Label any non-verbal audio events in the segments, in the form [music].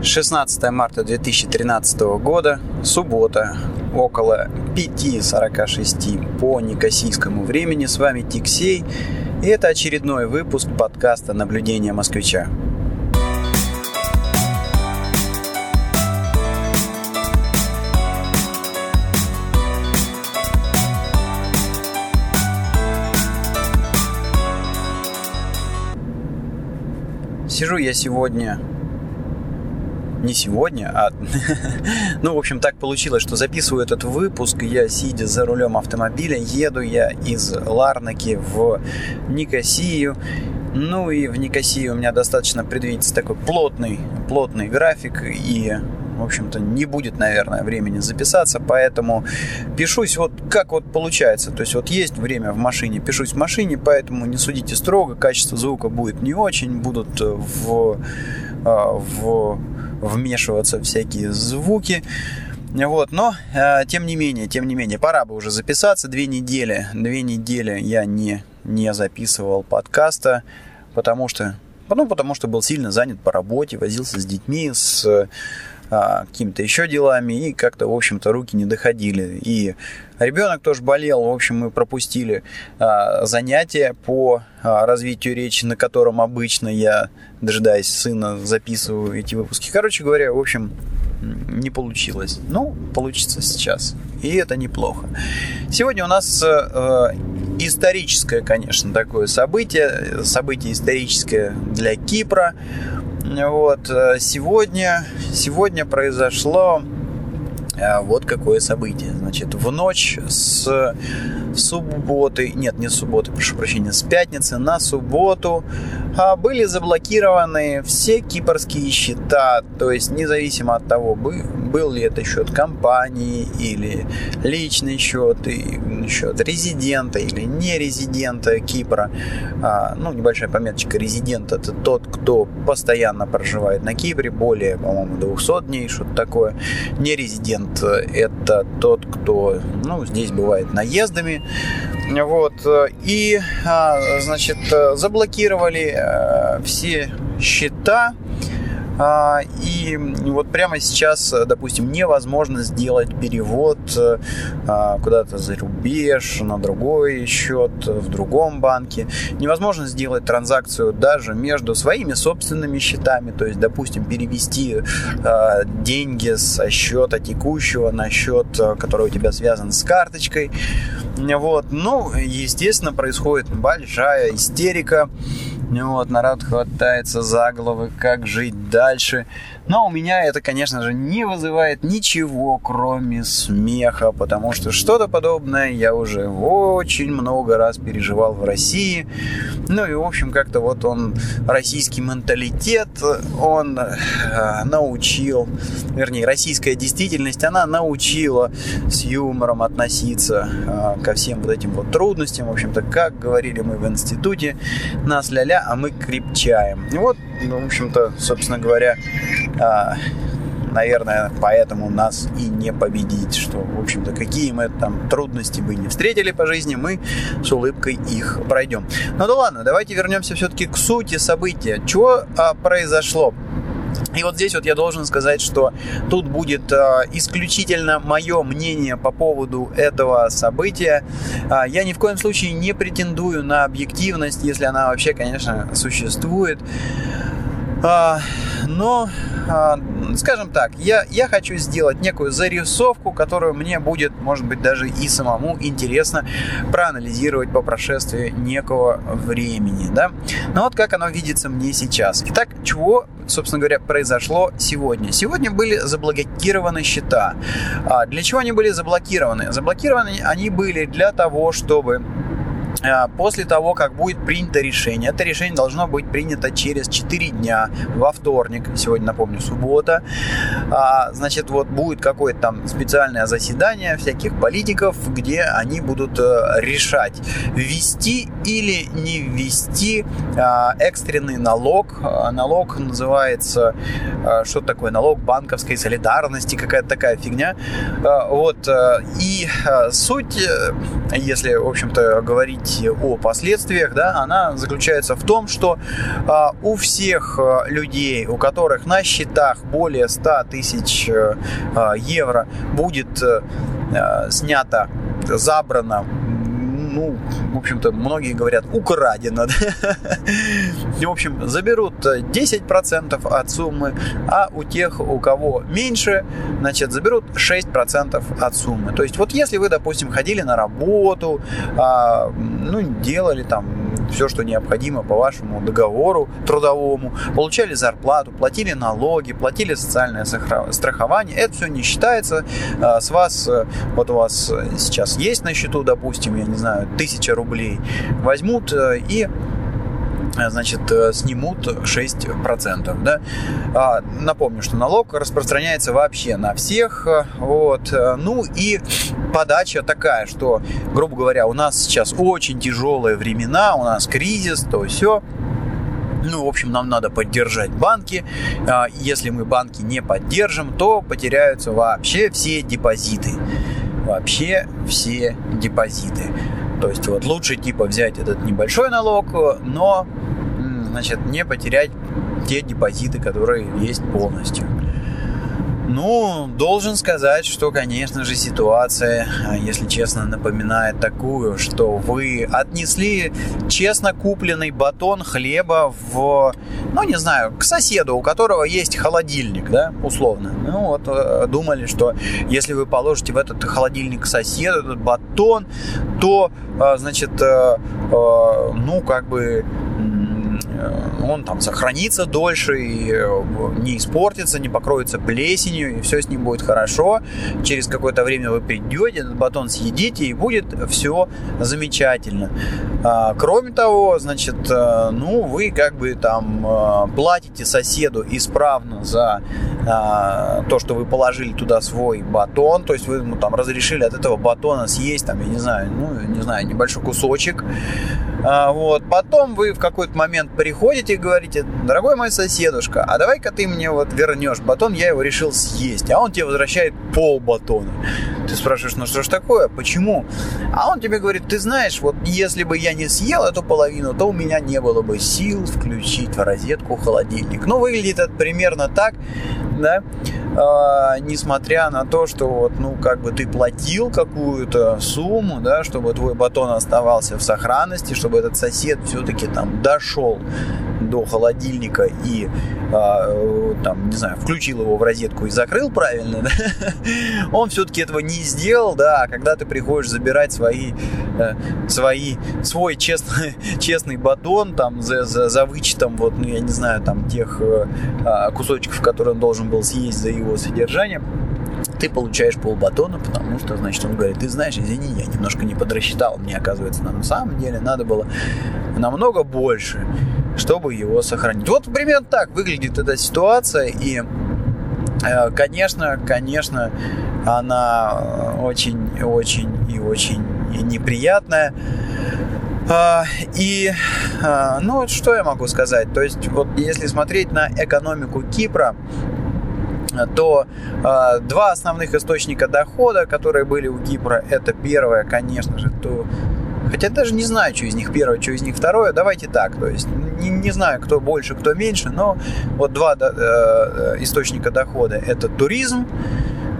16 марта 2013 года, суббота, около 5.46 по некосийскому времени. С вами Тиксей, и это очередной выпуск подкаста «Наблюдение москвича». Сижу я сегодня не сегодня, а... [laughs] ну, в общем, так получилось, что записываю этот выпуск, я сидя за рулем автомобиля, еду я из Ларнаки в Никосию, ну и в Никосии у меня достаточно предвидится такой плотный, плотный график, и в общем-то, не будет, наверное, времени записаться, поэтому пишусь вот как вот получается. То есть вот есть время в машине, пишусь в машине, поэтому не судите строго, качество звука будет не очень, будут в, а, в вмешиваться всякие звуки. Вот, но э, тем не менее, тем не менее, пора бы уже записаться. Две недели, две недели я не, не записывал подкаста, потому что, ну, потому что был сильно занят по работе, возился с детьми, с а, какими-то еще делами, и как-то, в общем-то, руки не доходили. И ребенок тоже болел, в общем, мы пропустили а, занятия по а, развитию речи, на котором обычно я, дожидаясь сына, записываю эти выпуски. Короче говоря, в общем, не получилось. Ну, получится сейчас. И это неплохо. Сегодня у нас э, историческое, конечно, такое событие. Событие историческое для Кипра. Вот, э, сегодня, сегодня произошло вот какое событие. Значит, в ночь с субботы, нет, не субботы, прошу прощения, с пятницы на субботу а, были заблокированы все кипрские счета, то есть независимо от того, был ли это счет компании или личный счет, и счет резидента или не резидента Кипра. А, ну, небольшая пометочка, резидент это тот, кто постоянно проживает на Кипре, более, по-моему, 200 дней, что-то такое. Не резидент это тот, кто, ну, здесь бывает наездами, вот. И, а, значит, заблокировали э, все счета и вот прямо сейчас, допустим, невозможно сделать перевод а, куда-то за рубеж, на другой счет, в другом банке. Невозможно сделать транзакцию даже между своими собственными счетами. То есть, допустим, перевести а, деньги со счета текущего на счет, который у тебя связан с карточкой. Вот. Ну, естественно, происходит большая истерика. Вот, народ хватается за головы, как жить дальше. Но у меня это, конечно же, не вызывает ничего, кроме смеха, потому что что-то подобное я уже очень много раз переживал в России. Ну и, в общем, как-то вот он, российский менталитет, он э, научил, вернее, российская действительность, она научила с юмором относиться э, ко всем вот этим вот трудностям. В общем-то, как говорили мы в институте, нас ля-ля, а мы крепчаем. И вот, ну, в общем-то, собственно говоря, наверное, поэтому нас и не победить, что, в общем-то, какие мы там трудности бы не встретили по жизни, мы с улыбкой их пройдем. Ну да ладно, давайте вернемся все-таки к сути события. Чего а, произошло? И вот здесь вот я должен сказать, что тут будет э, исключительно мое мнение по поводу этого события. Э, я ни в коем случае не претендую на объективность, если она вообще, конечно, существует. А, но, а, скажем так, я, я хочу сделать некую зарисовку, которую мне будет, может быть, даже и самому интересно проанализировать по прошествии некого времени. Да? Но вот как оно видится мне сейчас. Итак, чего, собственно говоря, произошло сегодня? Сегодня были заблокированы счета. А для чего они были заблокированы? Заблокированы они были для того, чтобы после того, как будет принято решение. Это решение должно быть принято через 4 дня, во вторник, сегодня, напомню, суббота. А, значит, вот будет какое-то там специальное заседание всяких политиков, где они будут э, решать, ввести или не ввести а, экстренный налог. А, налог называется, что такое налог банковской солидарности, какая-то такая фигня. Вот. И суть, если, в общем-то, говорить говорить о последствиях, да, она заключается в том, что а, у всех людей, у которых на счетах более 100 тысяч а, евро будет а, снято, забрано ну, в общем-то, многие говорят, украдено. [laughs] В общем, заберут 10% от суммы, а у тех, у кого меньше, значит, заберут 6% от суммы. То есть вот если вы, допустим, ходили на работу, а, ну, делали там все, что необходимо по вашему договору трудовому, получали зарплату, платили налоги, платили социальное страхование, это все не считается. А, с вас, вот у вас сейчас есть на счету, допустим, я не знаю, тысяча рублей, возьмут э, и значит, э, снимут 6%. Да? А, напомню, что налог распространяется вообще на всех. Вот. Ну и подача такая, что, грубо говоря, у нас сейчас очень тяжелые времена, у нас кризис, то все. Ну, в общем, нам надо поддержать банки. А, если мы банки не поддержим, то потеряются вообще все депозиты. Вообще все депозиты. То есть вот лучше типа взять этот небольшой налог, но значит не потерять те депозиты, которые есть полностью. Ну, должен сказать, что, конечно же, ситуация, а, если честно, напоминает такую, что вы отнесли честно купленный батон хлеба в, ну, не знаю, к соседу, у которого есть холодильник, да, условно. Ну, вот э, думали, что если вы положите в этот холодильник соседа этот батон, то, а, значит, э, э, ну, как бы он там сохранится дольше и э, не испортится, не покроется плесенью, и все с ним будет хорошо. Через какое-то время вы придете, этот батон съедите, и будет все замечательно. А, кроме того, значит, э, ну, вы как бы там платите соседу исправно за то, что вы положили туда свой батон, то есть вы ему там разрешили от этого батона съесть, там, я не знаю, ну, не знаю, небольшой кусочек. А, вот. Потом вы в какой-то момент приходите и говорите, дорогой мой соседушка, а давай-ка ты мне вот вернешь батон, я его решил съесть. А он тебе возвращает пол батона. Ты спрашиваешь, ну что ж такое, почему? А он тебе говорит, ты знаешь, вот если бы я не съел эту половину, то у меня не было бы сил включить в розетку холодильник. Ну, выглядит это примерно так, да, а, несмотря на то, что вот, ну, как бы ты платил какую-то сумму, да, чтобы твой батон оставался в сохранности, чтобы этот сосед все-таки там дошел до холодильника и а, там, не знаю, включил его в розетку и закрыл правильно, [laughs] да? он все-таки этого не сделал, да, а когда ты приходишь забирать свои, э, свои, свой честный, [laughs] честный батон там за, за, за вычетом, вот, ну, я не знаю, там, тех э, а, кусочков, которые он должен был съесть за его содержание, ты получаешь полбатона, потому что, значит, он говорит, ты знаешь, извини, я немножко не подрасчитал, мне, оказывается, на самом деле надо было намного больше чтобы его сохранить. Вот примерно так выглядит эта ситуация, и, э, конечно, конечно, она очень, очень и очень неприятная. А, и, а, ну, что я могу сказать? То есть, вот если смотреть на экономику Кипра, то э, два основных источника дохода, которые были у Кипра, это первое, конечно же, то Хотя даже не знаю, что из них первое, что из них второе. Давайте так. То есть не, не знаю, кто больше, кто меньше, но вот два э, э, источника дохода это туризм.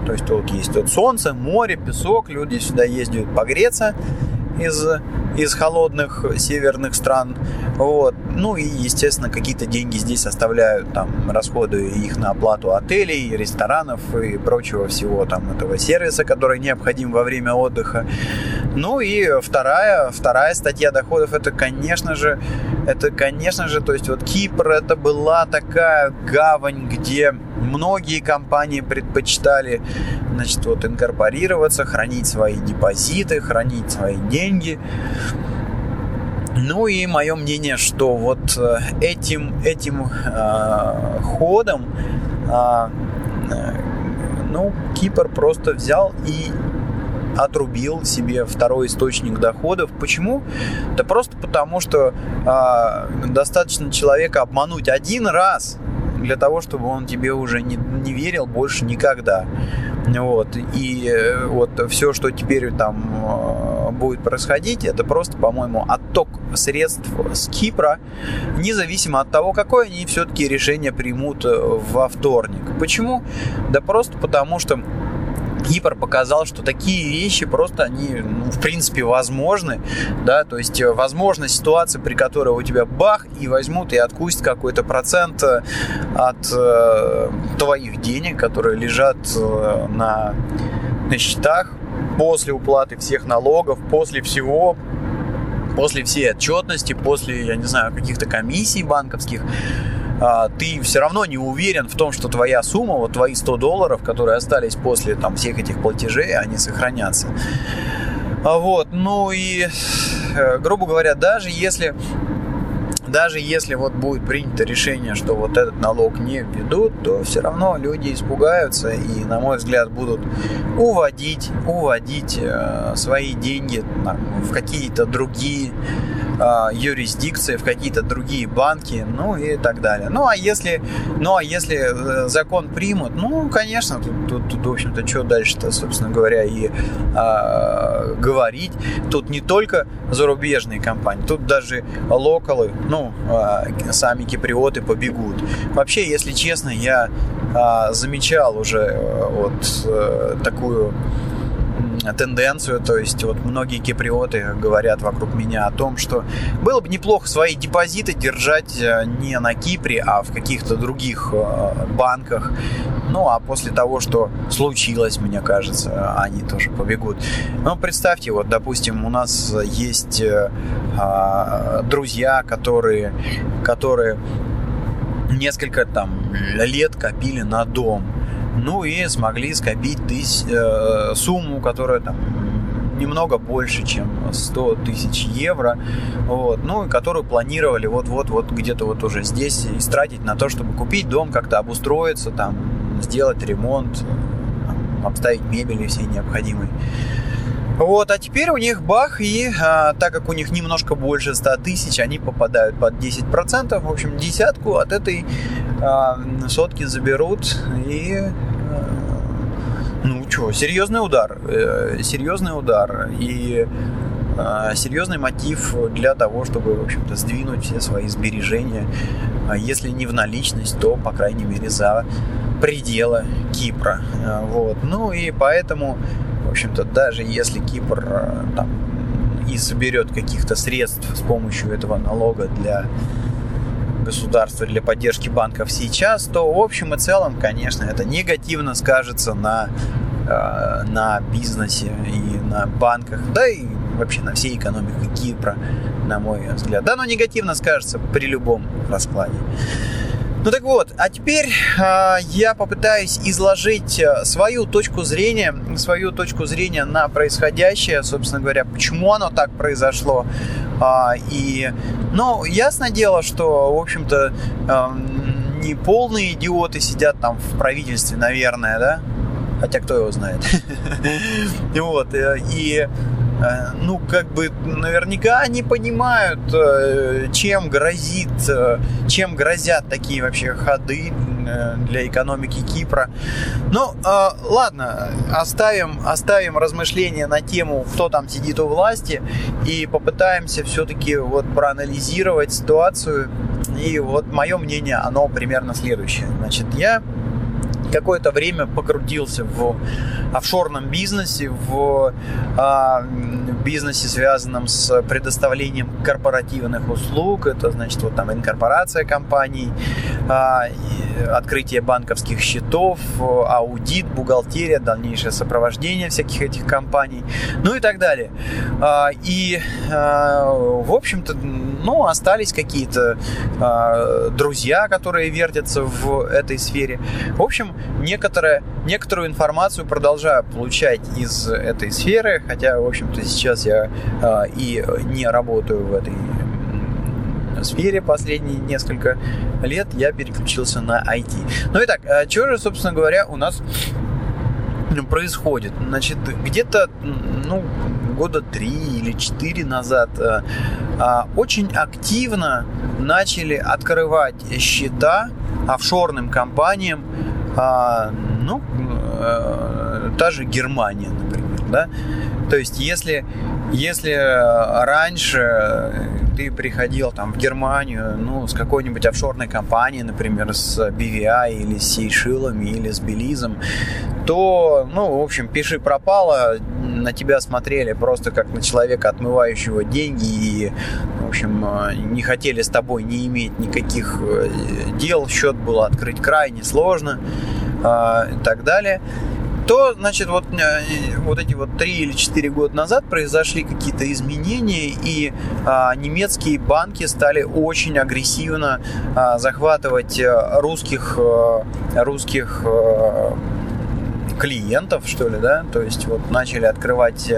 То есть тут есть тут солнце, море, песок, люди сюда ездят погреться из, из холодных северных стран. Вот. Ну и, естественно, какие-то деньги здесь оставляют, там, расходуя их на оплату отелей, ресторанов и прочего всего там этого сервиса, который необходим во время отдыха. Ну и вторая, вторая статья доходов, это, конечно же, это, конечно же, то есть вот Кипр, это была такая гавань, где многие компании предпочитали, значит, вот инкорпорироваться, хранить свои депозиты, хранить свои деньги. Ну и мое мнение, что вот э, этим, этим э, ходом э, ну, Кипр просто взял и отрубил себе второй источник доходов. Почему? Да просто потому, что э, достаточно человека обмануть один раз для того, чтобы он тебе уже не, не верил больше никогда. Вот. И э, вот все, что теперь там будет происходить, это просто, по-моему, отток средств с Кипра, независимо от того, какое они все-таки решение примут во вторник. Почему? Да просто потому, что Кипр показал, что такие вещи просто они, ну, в принципе, возможны, да, то есть э, возможна ситуация, при которой у тебя бах, и возьмут и откусят какой-то процент э, от э, твоих денег, которые лежат э, на, на счетах после уплаты всех налогов, после всего, после всей отчетности, после, я не знаю, каких-то комиссий банковских, а, ты все равно не уверен в том, что твоя сумма, вот твои 100 долларов, которые остались после там, всех этих платежей, они сохранятся. А вот, ну и, э, грубо говоря, даже если даже если вот будет принято решение, что вот этот налог не введут, то все равно люди испугаются и, на мой взгляд, будут уводить, уводить э, свои деньги в какие-то другие э, юрисдикции, в какие-то другие банки, ну и так далее. Ну а если, ну а если э, закон примут, ну, конечно, тут, тут, тут в общем-то, что дальше-то, собственно говоря, и э, говорить. Тут не только зарубежные компании, тут даже локалы, ну, э, сами киприоты побегут. Вообще, если честно, я э, замечал уже э, вот э, такую тенденцию, то есть вот многие киприоты говорят вокруг меня о том, что было бы неплохо свои депозиты держать э, не на Кипре, а в каких-то других э, банках. Ну, а после того, что случилось, мне кажется, они тоже побегут. Ну, представьте, вот, допустим, у нас есть э, а, друзья, которые, которые несколько там лет копили на дом ну и смогли скопить тысяч, э, сумму, которая там немного больше, чем 100 тысяч евро, вот, ну, и которую планировали вот-вот-вот где-то вот уже здесь истратить на то, чтобы купить дом, как-то обустроиться, там, сделать ремонт, обставить мебель и все необходимые. Вот, а теперь у них бах, и а, так как у них немножко больше 100 тысяч, они попадают под 10%, в общем, десятку от этой сотки заберут, и ну что, серьезный удар, э, серьезный удар и э, серьезный мотив для того, чтобы, в общем-то, сдвинуть все свои сбережения, а если не в наличность, то, по крайней мере, за пределы Кипра. Э, вот. Ну и поэтому, в общем-то, даже если Кипр там, и соберет каких-то средств с помощью этого налога для государства для поддержки банков сейчас, то в общем и целом, конечно, это негативно скажется на, э, на бизнесе и на банках, да и вообще на всей экономике Кипра, на мой взгляд. Да, но негативно скажется при любом раскладе. Ну так вот, а теперь э, я попытаюсь изложить э, свою точку зрения, свою точку зрения на происходящее, собственно говоря, почему оно так произошло. Э, и, ну, ясно дело, что, в общем-то, э, не полные идиоты сидят там в правительстве, наверное, да? Хотя кто его знает. [laughs] Вот, э, и Э, ну, как бы наверняка они понимают, э, чем грозит, чем грозят такие вообще ходы для экономики Кипра. Ну, ладно, оставим, оставим размышления на тему, кто там сидит у власти, и попытаемся все-таки вот проанализировать ситуацию. И вот мое мнение, оно примерно следующее. Значит, я какое-то время покрутился в офшорном бизнесе, в а, бизнесе, связанном с предоставлением корпоративных услуг. Это значит вот там инкорпорация компаний, а, открытие банковских счетов, аудит, бухгалтерия, дальнейшее сопровождение всяких этих компаний, ну и так далее. А, и, в общем-то, ну, остались какие-то друзья, которые вертятся в этой сфере. В общем, некоторые, некоторую информацию продолжаю получать из этой сферы, хотя, в общем-то, сейчас я а, и не работаю в этой сфере последние несколько лет я переключился на IT. Ну и так, а что же, собственно говоря, у нас происходит? Значит, где-то, ну, года три или четыре назад э, а, очень активно начали открывать счета офшорным компаниям, а, ну, э, та же Германия, например, да, то есть, если Если раньше ты приходил там в Германию, ну, с какой-нибудь офшорной компанией, например, с BVI или с Сейшилами или с Белизом, то, ну, в общем, пиши пропало, на тебя смотрели просто как на человека, отмывающего деньги, и, в общем, не хотели с тобой не иметь никаких э, дел, счет было открыть крайне сложно а, и так далее. То, значит, вот, э, вот эти вот три или четыре года назад произошли какие-то изменения, и а, немецкие банки стали очень агрессивно а, захватывать э, русских, русских клиентов, что ли, да, то есть вот начали открывать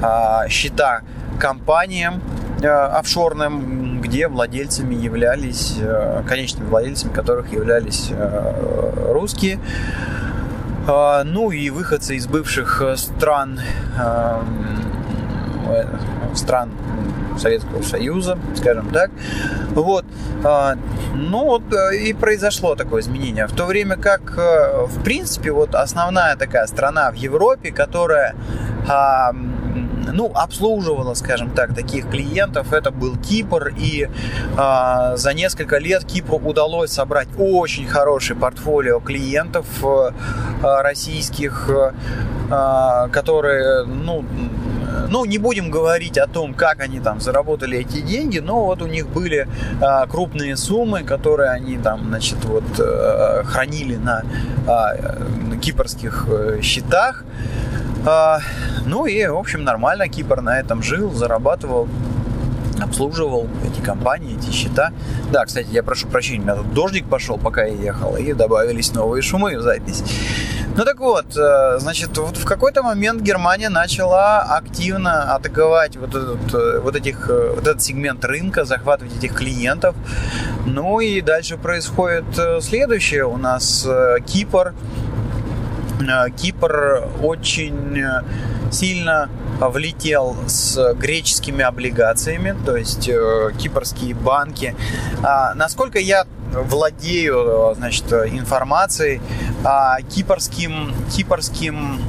а, счета компаниям, офшорным, где владельцами являлись, конечными владельцами которых являлись русские. А, ну и выходцы из бывших э, стран, эм, э, стран Советского Союза, скажем так. Вот. Ну вот э, и произошло такое изменение. В то время как, в принципе, вот основная такая страна в Европе, которая ну, обслуживала, скажем так, таких клиентов. Это был Кипр, и э, за несколько лет Кипру удалось собрать очень хороший портфолио клиентов э, российских, э, которые, ну, ну, не будем говорить о том, как они там заработали эти деньги, но вот у них были а, крупные суммы, которые они там, значит, вот а, хранили на а, кипрских э, счетах. А, ну и, в общем, нормально Кипр на этом жил, зарабатывал обслуживал эти компании, эти счета. Да, кстати, я прошу прощения, у меня тут дождик пошел, пока я ехал, и добавились новые шумы в запись. Ну так вот, э, значит, вот в какой-то момент Германия начала активно атаковать вот, этот, э, вот, этих, э, вот этот сегмент рынка, захватывать этих клиентов. Ну и дальше происходит следующее. У нас Кипр, Кипр очень сильно влетел с греческими облигациями, то есть кипрские банки. А, насколько я владею значит, информацией, а, кипрским, кипрским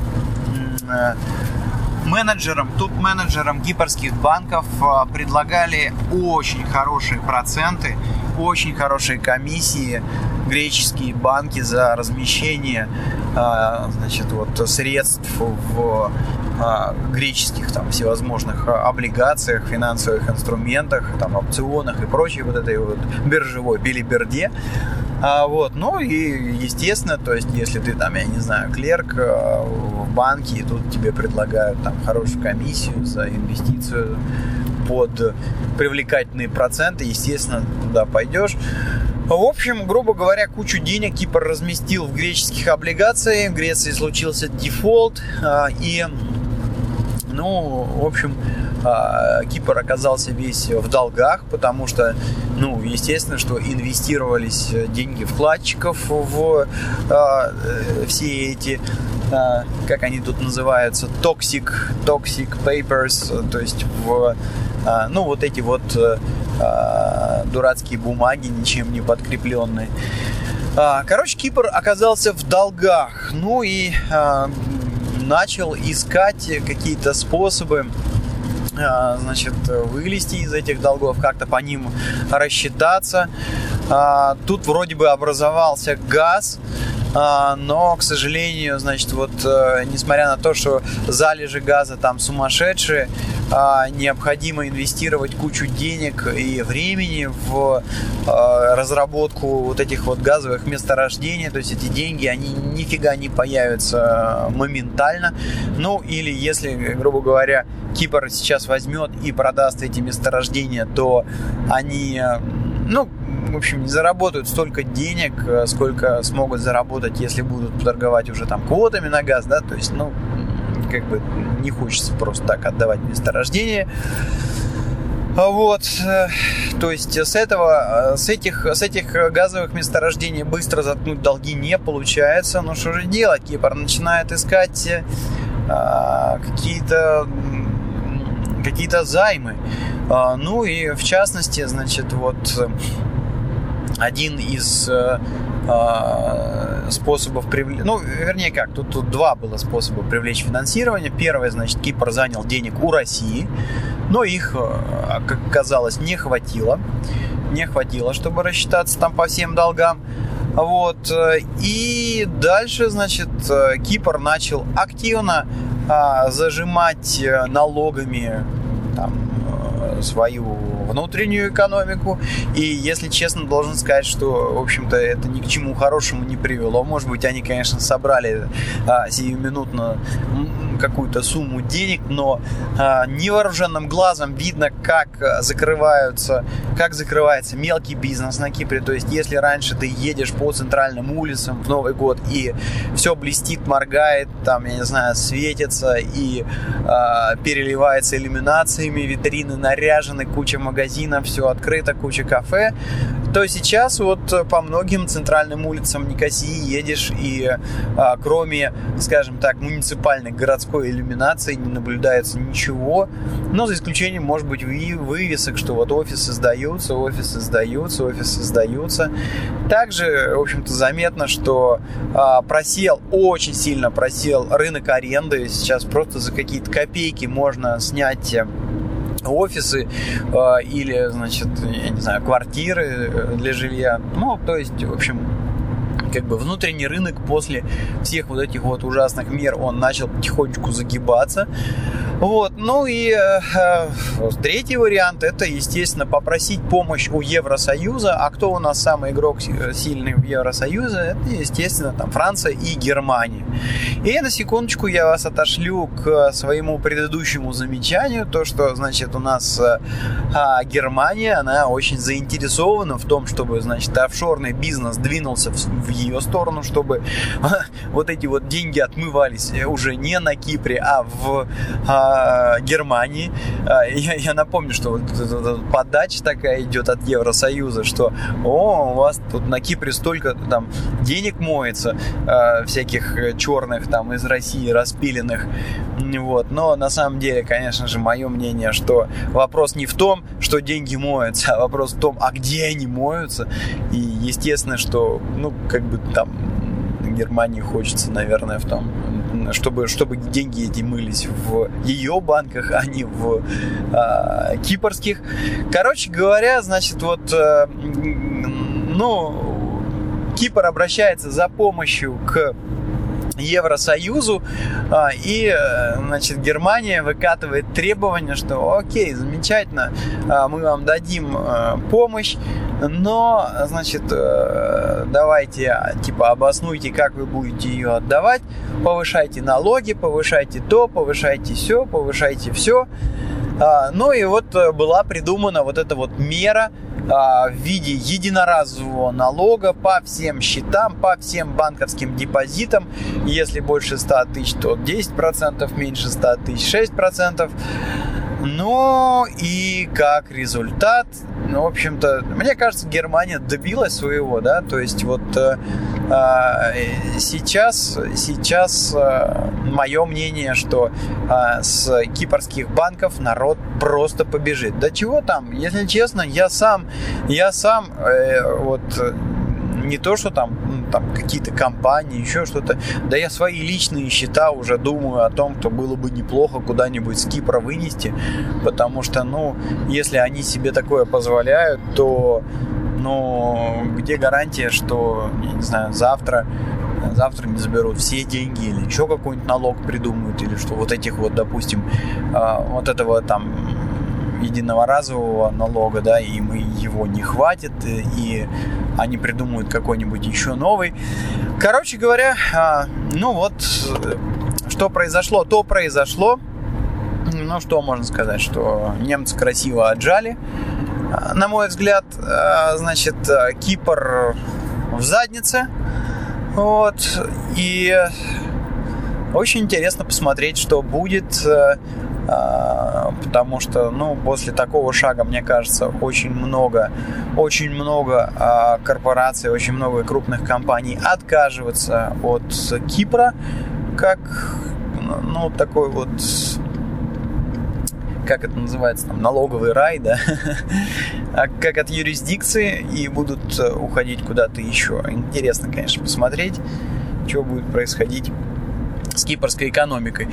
менеджерам, топ-менеджерам кипрских банков предлагали очень хорошие проценты, очень хорошие комиссии греческие банки за размещение а, значит, вот, средств в а, греческих там всевозможных облигациях, финансовых инструментах, там опционах и прочей вот этой вот биржевой билиберде. А, вот, ну и естественно, то есть если ты там, я не знаю, клерк а, в банке, и тут тебе предлагают там хорошую комиссию за инвестицию под привлекательные проценты, естественно, туда пойдешь. В общем, грубо говоря, кучу денег Кипр разместил в греческих облигациях. В Греции случился дефолт. А, и, ну, в общем, а, Кипр оказался весь в долгах, потому что, ну, естественно, что инвестировались деньги вкладчиков в а, все эти как они тут называются, toxic, toxic papers, то есть в, ну, вот эти вот а, дурацкие бумаги, ничем не подкрепленные. А, короче, Кипр оказался в долгах, ну и а, начал искать какие-то способы значит, вылезти из этих долгов, как-то по ним рассчитаться. Тут вроде бы образовался газ, а, но, к сожалению, значит, вот э, несмотря на то, что залежи газа там сумасшедшие, а, необходимо инвестировать кучу денег и времени в а, разработку вот этих вот газовых месторождений, то есть эти деньги, они нифига не появятся моментально, ну или если, грубо говоря, Кипр сейчас возьмет и продаст эти месторождения, то они, ну, в общем, не заработают столько денег, э, сколько смогут заработать, если будут торговать уже там квотами на газ, да, то есть, ну, как бы не хочется просто так отдавать месторождение. Вот, э, то есть с этого, э, с этих, с этих газовых месторождений быстро заткнуть долги не получается. Ну что же делать? Кипр начинает искать а, какие-то какие-то займы. А, ну и в частности, значит, вот один из э, э, способов привлечь... Ну, вернее как, тут, тут два было способа привлечь финансирование. Первое, значит, Кипр занял денег у России, но их, э, как казалось, не хватило. Не хватило, чтобы рассчитаться там по всем долгам. Вот. Э, и дальше, значит, э, Кипр начал активно а, зажимать налогами там, свою внутреннюю экономику. И, если честно, должен сказать, что, в общем-то, это ни к чему хорошему не привело. Может быть, они, конечно, собрали а, сиюминутно какую-то сумму денег, но а, невооруженным глазом видно, как закрываются, как закрывается мелкий бизнес на Кипре. То есть, если раньше ты едешь по центральным улицам в Новый год и все блестит, моргает, там, я не знаю, светится и а, переливается иллюминациями, витрины наряжены, куча магазинов, магазинов, все открыто, куча кафе, то сейчас вот по многим центральным улицам Никосии едешь и а, кроме, скажем так, муниципальной городской иллюминации не наблюдается ничего, но за исключением, может быть, вывесок, что вот офисы сдаются, офисы сдаются, офисы сдаются. Также, в общем-то, заметно, что а, просел, очень сильно просел рынок аренды. Сейчас просто за какие-то копейки можно снять офисы э, или, значит, я не знаю, квартиры э, для жилья. Ну, то есть, в общем, как бы внутренний рынок после всех вот этих вот ужасных мер он начал потихонечку загибаться. Вот. Ну и э, э, третий вариант это, естественно, попросить помощь у Евросоюза. А кто у нас самый игрок э, сильный в Евросоюзе? Это, естественно, там Франция и Германия. И на секундочку я вас отошлю к своему предыдущему замечанию, то, что, значит, у нас э, а Германия, она очень заинтересована в том, чтобы, значит, офшорный бизнес двинулся в, в ее сторону, чтобы вот эти вот деньги отмывались уже не на Кипре, а в а, Германии. А, я, я напомню, что вот подача такая идет от Евросоюза, что о, у вас тут на Кипре столько там денег моется, а, всяких черных там из России распиленных. Вот. Но на самом деле, конечно же, мое мнение, что вопрос не в том, что деньги моются, а вопрос в том, а где они моются. И естественно, что, ну, как бы там Германии хочется, наверное, в том, чтобы, чтобы деньги эти мылись в ее банках, а не в э, кипрских. Короче говоря, значит, вот, э, ну, Кипр обращается за помощью к Евросоюзу, а, и, э, значит, Германия выкатывает требования, что окей, замечательно, а, мы вам дадим э, помощь, но, значит, э, давайте, типа, обоснуйте, как вы будете ее отдавать, повышайте налоги, повышайте то, повышайте все, повышайте все. А, ну и вот была придумана вот эта вот мера, в виде единоразового налога по всем счетам, по всем банковским депозитам. Если больше 100 тысяч, то 10%, меньше 100 тысяч 6%. Ну и как результат, ну, в общем-то, мне кажется, Германия добилась своего, да, то есть вот э, э, сейчас, сейчас э, мое мнение, что э, с кипрских банков народ просто побежит. Да чего там, если честно, я сам, я сам э, вот не то, что там, там какие-то компании, еще что-то. Да я свои личные счета уже думаю о том, что было бы неплохо куда-нибудь с Кипра вынести, потому что, ну, если они себе такое позволяют, то, ну, где гарантия, что, я не знаю, завтра завтра не заберут все деньги или еще какой-нибудь налог придумают, или что вот этих вот, допустим, а, вот этого там единого разового налога, да, и мы его не хватит, и они придумают какой-нибудь еще новый. Короче говоря, а, ну вот, что произошло, то произошло. Ну, что можно сказать, что немцы красиво отжали. На мой взгляд, значит, Кипр в заднице. Вот. И очень интересно посмотреть, что будет потому что, ну, после такого шага, мне кажется, очень много, очень много а, корпораций, очень много крупных компаний отказываются от Кипра как, ну, такой вот как это называется, там, налоговый рай, да, [laughs] а как от юрисдикции и будут уходить куда-то еще. Интересно, конечно, посмотреть, что будет происходить с кипрской экономикой.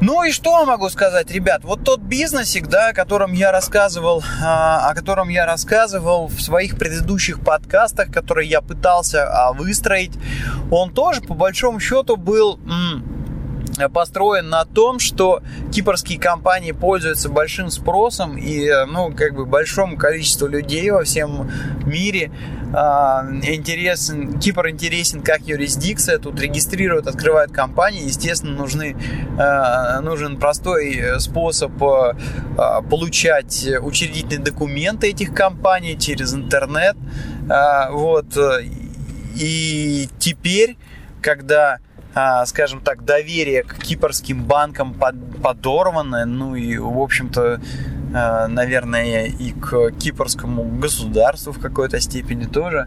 Ну и что могу сказать, ребят? Вот тот бизнесик, да, о котором я рассказывал, а, о котором я рассказывал в своих предыдущих подкастах, которые я пытался а, выстроить, он тоже по большому счету был построен на том, что кипрские компании пользуются большим спросом и, ну, как бы большому количеству людей во всем мире. А, интересен, Кипр интересен как юрисдикция, тут регистрируют, открывают компании, естественно, нужны, а, нужен простой способ а, получать учредительные документы этих компаний через интернет, вот, и теперь, когда а, скажем так, доверие к кипрским банкам подорвано, ну и, в общем-то, а, наверное, и к кипрскому государству в какой-то степени тоже.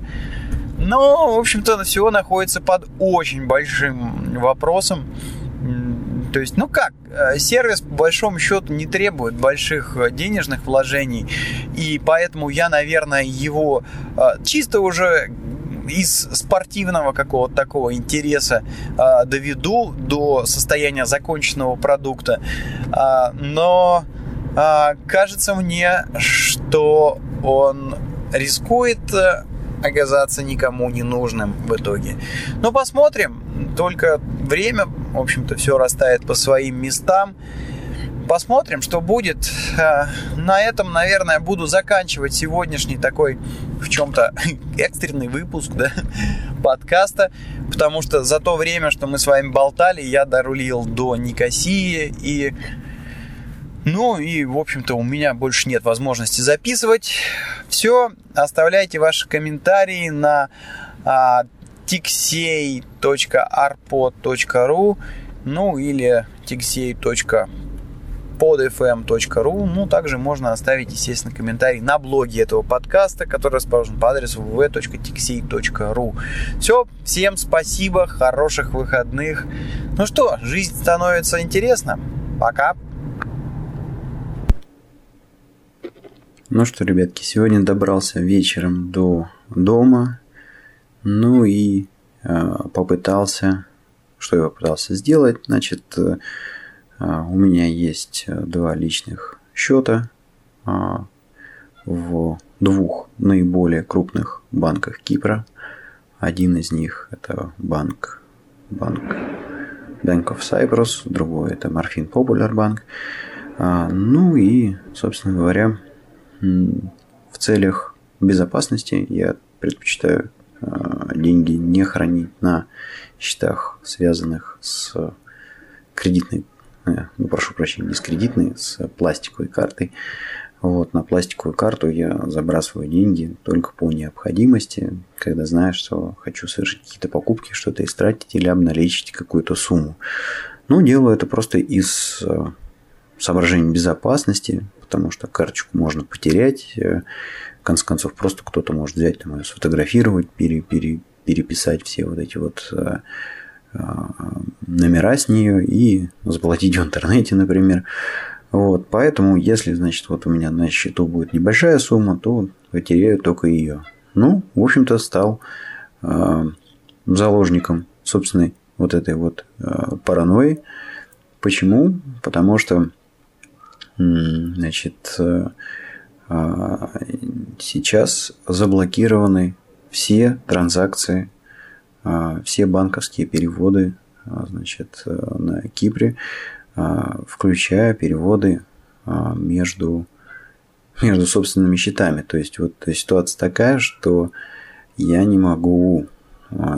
Но, в общем-то, все находится под очень большим вопросом. То есть, ну как, э, сервис по большому счету не требует больших денежных вложений, и поэтому я, наверное, его э, чисто уже из спортивного какого-то такого интереса э, доведу до состояния законченного продукта. Э, но э, кажется мне, что он рискует оказаться никому не нужным в итоге. Но посмотрим. Только время, в общем-то, все растает по своим местам. Посмотрим, что будет. Э, на этом, наверное, буду заканчивать сегодняшний такой в чем-то [laughs] экстренный выпуск да, подкаста, потому что за то время, что мы с вами болтали, я дорулил до Никосии и ну и, в общем-то, у меня больше нет возможности записывать. Все, оставляйте ваши комментарии на а, tixey.arpod.ru ну или tixey.com podfm.ru. Ну, также можно оставить, естественно, комментарий на блоге этого подкаста, который расположен по адресу www.tixey.ru. Все, всем спасибо, хороших выходных. Ну что, жизнь становится интересна. Пока. Ну что, ребятки, сегодня добрался вечером до дома. Ну и э, попытался, что я попытался сделать, значит, э, у меня есть э, два личных счета а, в двух наиболее крупных банках Кипра. Один из них это банк, банк Bank of Cyprus, другой это Morfin Popular Bank. А, ну и, собственно говоря, в целях безопасности я предпочитаю деньги не хранить на счетах, связанных с кредитной Э, ну, прошу прощения, не с кредитной, с пластиковой картой. Вот, на пластиковую карту я забрасываю деньги только по необходимости, когда знаю, что хочу совершить какие-то покупки, что-то истратить или обналичить какую-то сумму. Ну, делаю это просто из э, соображений безопасности, потому что карточку можно потерять. Э, в конце концов, просто кто-то может взять, там, ее сфотографировать, пере, пере, переписать все вот эти вот а, номера с нее и заплатить в интернете, например. Вот, поэтому, если, значит, вот у меня на счету будет небольшая сумма, то потеряю только ее. Ну, в общем-то, стал э, заложником собственной вот этой вот э, паранойи. Почему? Потому что, значит, э, сейчас заблокированы все транзакции а, все банковские переводы а, значит, э, на Кипре, а, включая переводы между, [laughs] между собственными счетами. То есть вот ситуация такая, что я не могу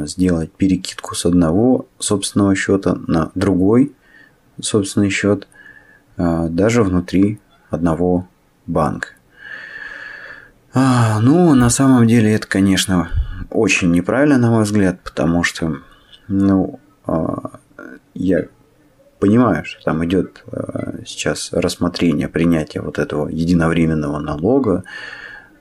сделать перекидку с одного собственного счета на другой собственный счет даже внутри одного банка. Ну, на самом деле это, конечно, очень неправильно, на мой взгляд, потому что, ну, а, я понимаю, что там идет а, сейчас рассмотрение принятия вот этого единовременного налога,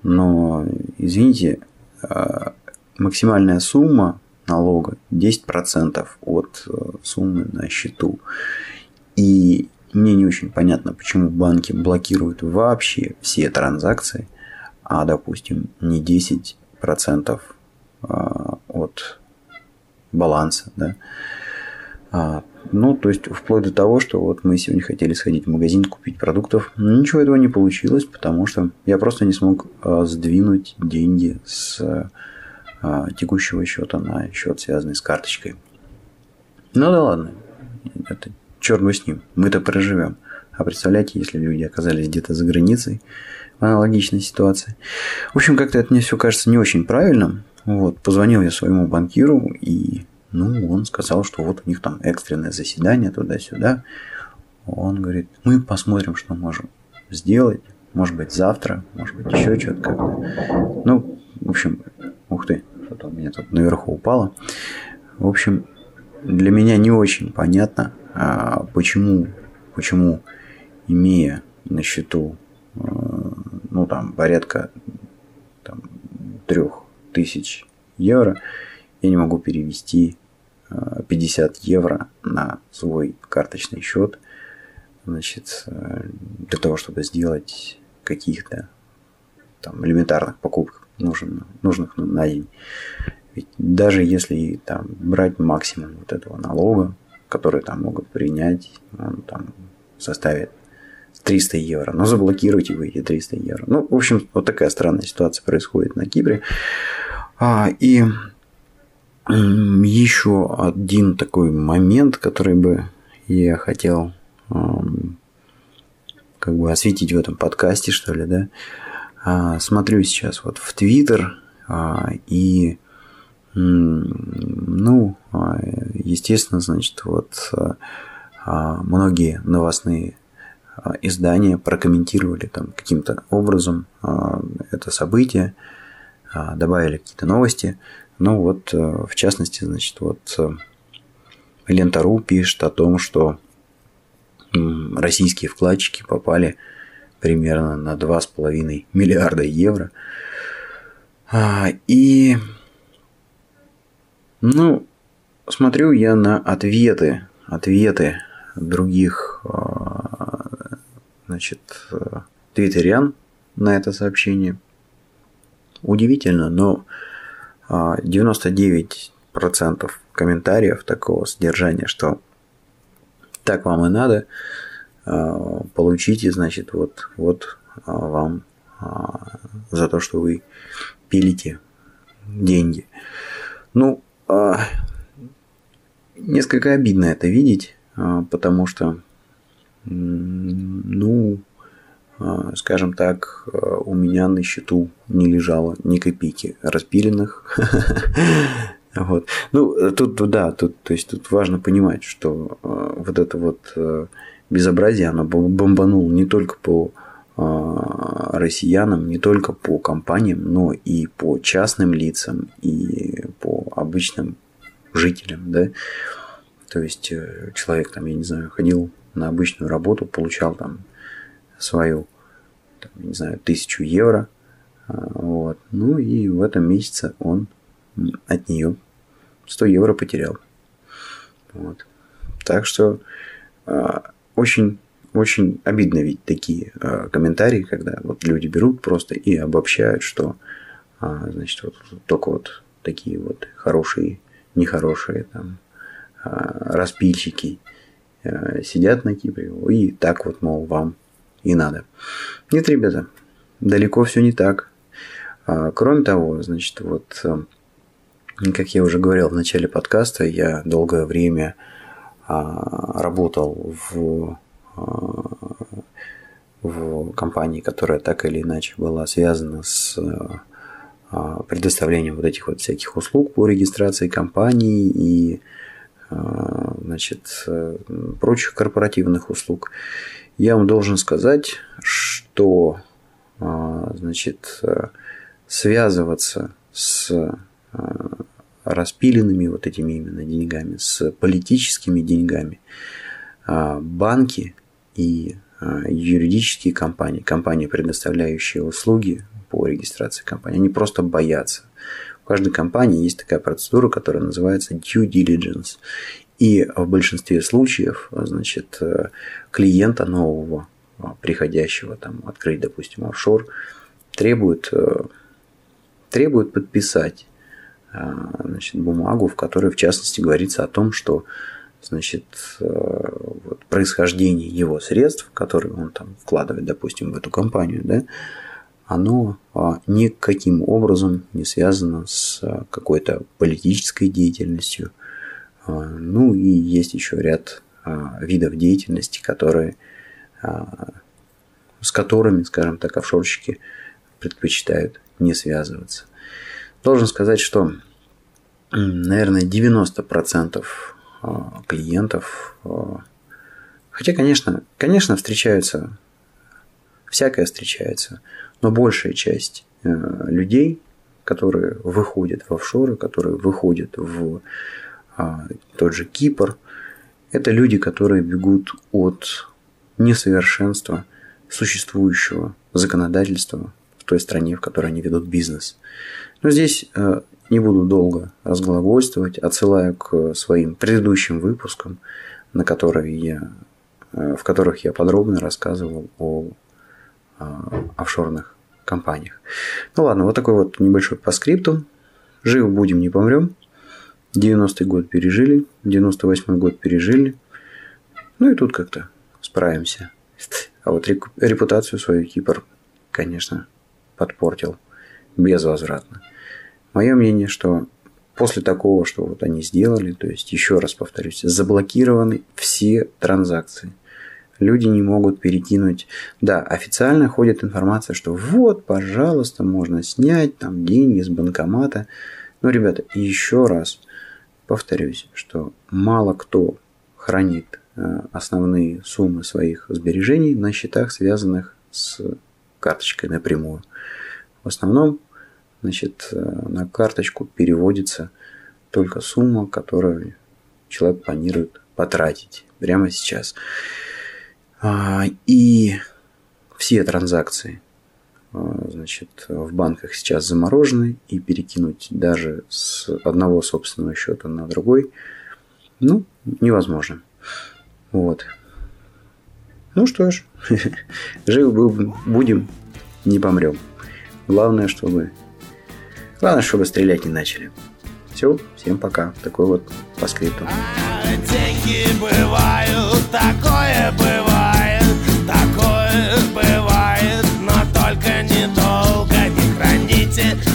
но, извините, а, максимальная сумма налога 10% от суммы на счету. И мне не очень понятно, почему банки блокируют вообще все транзакции, а, допустим, не 10% а, от баланса, да. А, ну, то есть, вплоть до того, что вот мы сегодня хотели сходить в магазин, купить продуктов. Но ничего этого не получилось, потому что я просто не смог а, сдвинуть деньги с а, текущего счета на счет, связанный с карточкой. Ну да ладно, это черт бы с ним, мы-то проживем. А представляете, если люди оказались где-то за границей в аналогичной ситуации. В общем, как-то это мне все кажется не очень правильным. Вот, позвонил я своему банкиру, и ну, он сказал, что вот у них там экстренное заседание туда-сюда. Он говорит, мы посмотрим, что можем сделать. Может быть, завтра, может быть, еще что-то как-то. Ну, в общем, ух ты, что-то у меня тут наверху упало. В общем, для меня не очень понятно, а почему, почему имея на счету, э, ну, там, порядка там, трех тысяч евро, я не могу перевести 50 э, евро на свой карточный счет, значит, э, для того, чтобы сделать каких-то там элементарных покупок, нужен, нужных на день. Ведь даже если там брать максимум вот этого налога, который там могут принять, он там составит 300 евро. Но заблокируйте вы эти 300 евро. Ну, в общем, вот такая странная ситуация происходит на Кипре. А, и еще один такой момент, который бы я хотел как бы осветить в этом подкасте, что ли, да. А, смотрю сейчас вот в Твиттер а, и ну, а, естественно, значит, вот многие новостные издания прокомментировали там каким-то образом это событие, добавили какие-то новости. Ну вот, э, в частности, значит, вот э, Лента.ру пишет о том, что российские вкладчики попали примерно на 2,5 миллиарда евро. А, и, ну, смотрю я на ответы, ответы других, значит, твиттерян на это сообщение. Удивительно, но 99% а, комментариев такого содержания, что так вам и надо, а, получите, значит, вот, вот а, вам за то, что вы пилите деньги. Ну, несколько обидно это видеть, потому что, ну, а, скажем так, э, у меня на счету не лежало ни копейки распиленных. [laughs] Вот. Ну, тут, да, тут, то есть тут важно понимать, что э, вот это вот э, безобразие, оно бомбануло не только по россиянам, не только по компаниям, но и по частным лицам, и по обычным жителям, да. То есть человек там, я не знаю, ходил на обычную работу, получал там свою, там, не знаю, тысячу евро. А, вот. Ну и в этом месяце он от нее 100 евро потерял. Вот. Так что а, очень, очень обидно видеть такие а, комментарии, когда вот люди берут просто и обобщают, что значит, вот, только вот такие вот хорошие, нехорошие там распильщики сидят на Кипре и так вот, мол, вам и надо. Нет, ребята, далеко все не так. А, кроме того, значит, вот, э, как я уже говорил в начале подкаста, я долгое время а, работал в, а, в компании, которая так или иначе была связана с предоставлением вот этих вот всяких услуг по регистрации компании и значит, э, прочих корпоративных услуг. Я вам должен сказать, что а, значит, связываться с а, распиленными вот этими именно деньгами, с политическими деньгами, а, банки и юридические компании, компании, предоставляющие услуги по регистрации компании, они просто боятся. У каждой компании есть такая процедура, которая называется due diligence. И в большинстве случаев, значит, клиента нового, приходящего там открыть, допустим, офшор, требует, требует подписать значит, бумагу, в которой, в частности, говорится о том, что значит, вот, происхождение его средств, которые он там вкладывает, допустим, в эту компанию, да, оно а, никаким образом не связано с а, какой-то политической деятельностью. А, ну и есть еще ряд видов деятельности, которые, с которыми, скажем так, офшорщики предпочитают не связываться. Должен сказать, что, наверное, 90% клиентов, хотя, конечно, конечно, встречаются, всякое встречается – но большая часть э, людей, которые выходят в офшоры, которые выходят в а, тот же Кипр, это люди, которые бегут от несовершенства существующего законодательства в той стране, в которой они ведут бизнес. Но здесь э, не буду долго разглагольствовать, отсылаю к своим предыдущим выпускам, на которые я, э, в которых я подробно рассказывал о а, офшорных компаниях. Ну ладно, вот такой вот небольшой по скрипту. Живы будем, не помрем. 90-й год пережили, 98-й год пережили. Ну и тут как-то справимся. А вот репутацию свою Кипр, конечно, подпортил безвозвратно. Мое мнение, что после такого, что вот они сделали, то есть еще раз повторюсь, заблокированы все транзакции – люди не могут перекинуть. Да, официально ходит информация, что вот, пожалуйста, можно снять там деньги с банкомата. Но, ребята, еще раз повторюсь, что мало кто хранит э, основные суммы своих сбережений на счетах, связанных с карточкой напрямую. В основном, значит, э, на карточку переводится только сумма, которую человек планирует потратить прямо сейчас. А, и все транзакции значит, в банках сейчас заморожены, и перекинуть даже с одного собственного счета на другой, ну, невозможно. Вот. Ну что ж, [laughs] живы будем, не помрем. Главное, чтобы... Главное, чтобы стрелять не начали. Все, всем пока. Такой вот по скрипту. Бывают, такое бывает, it.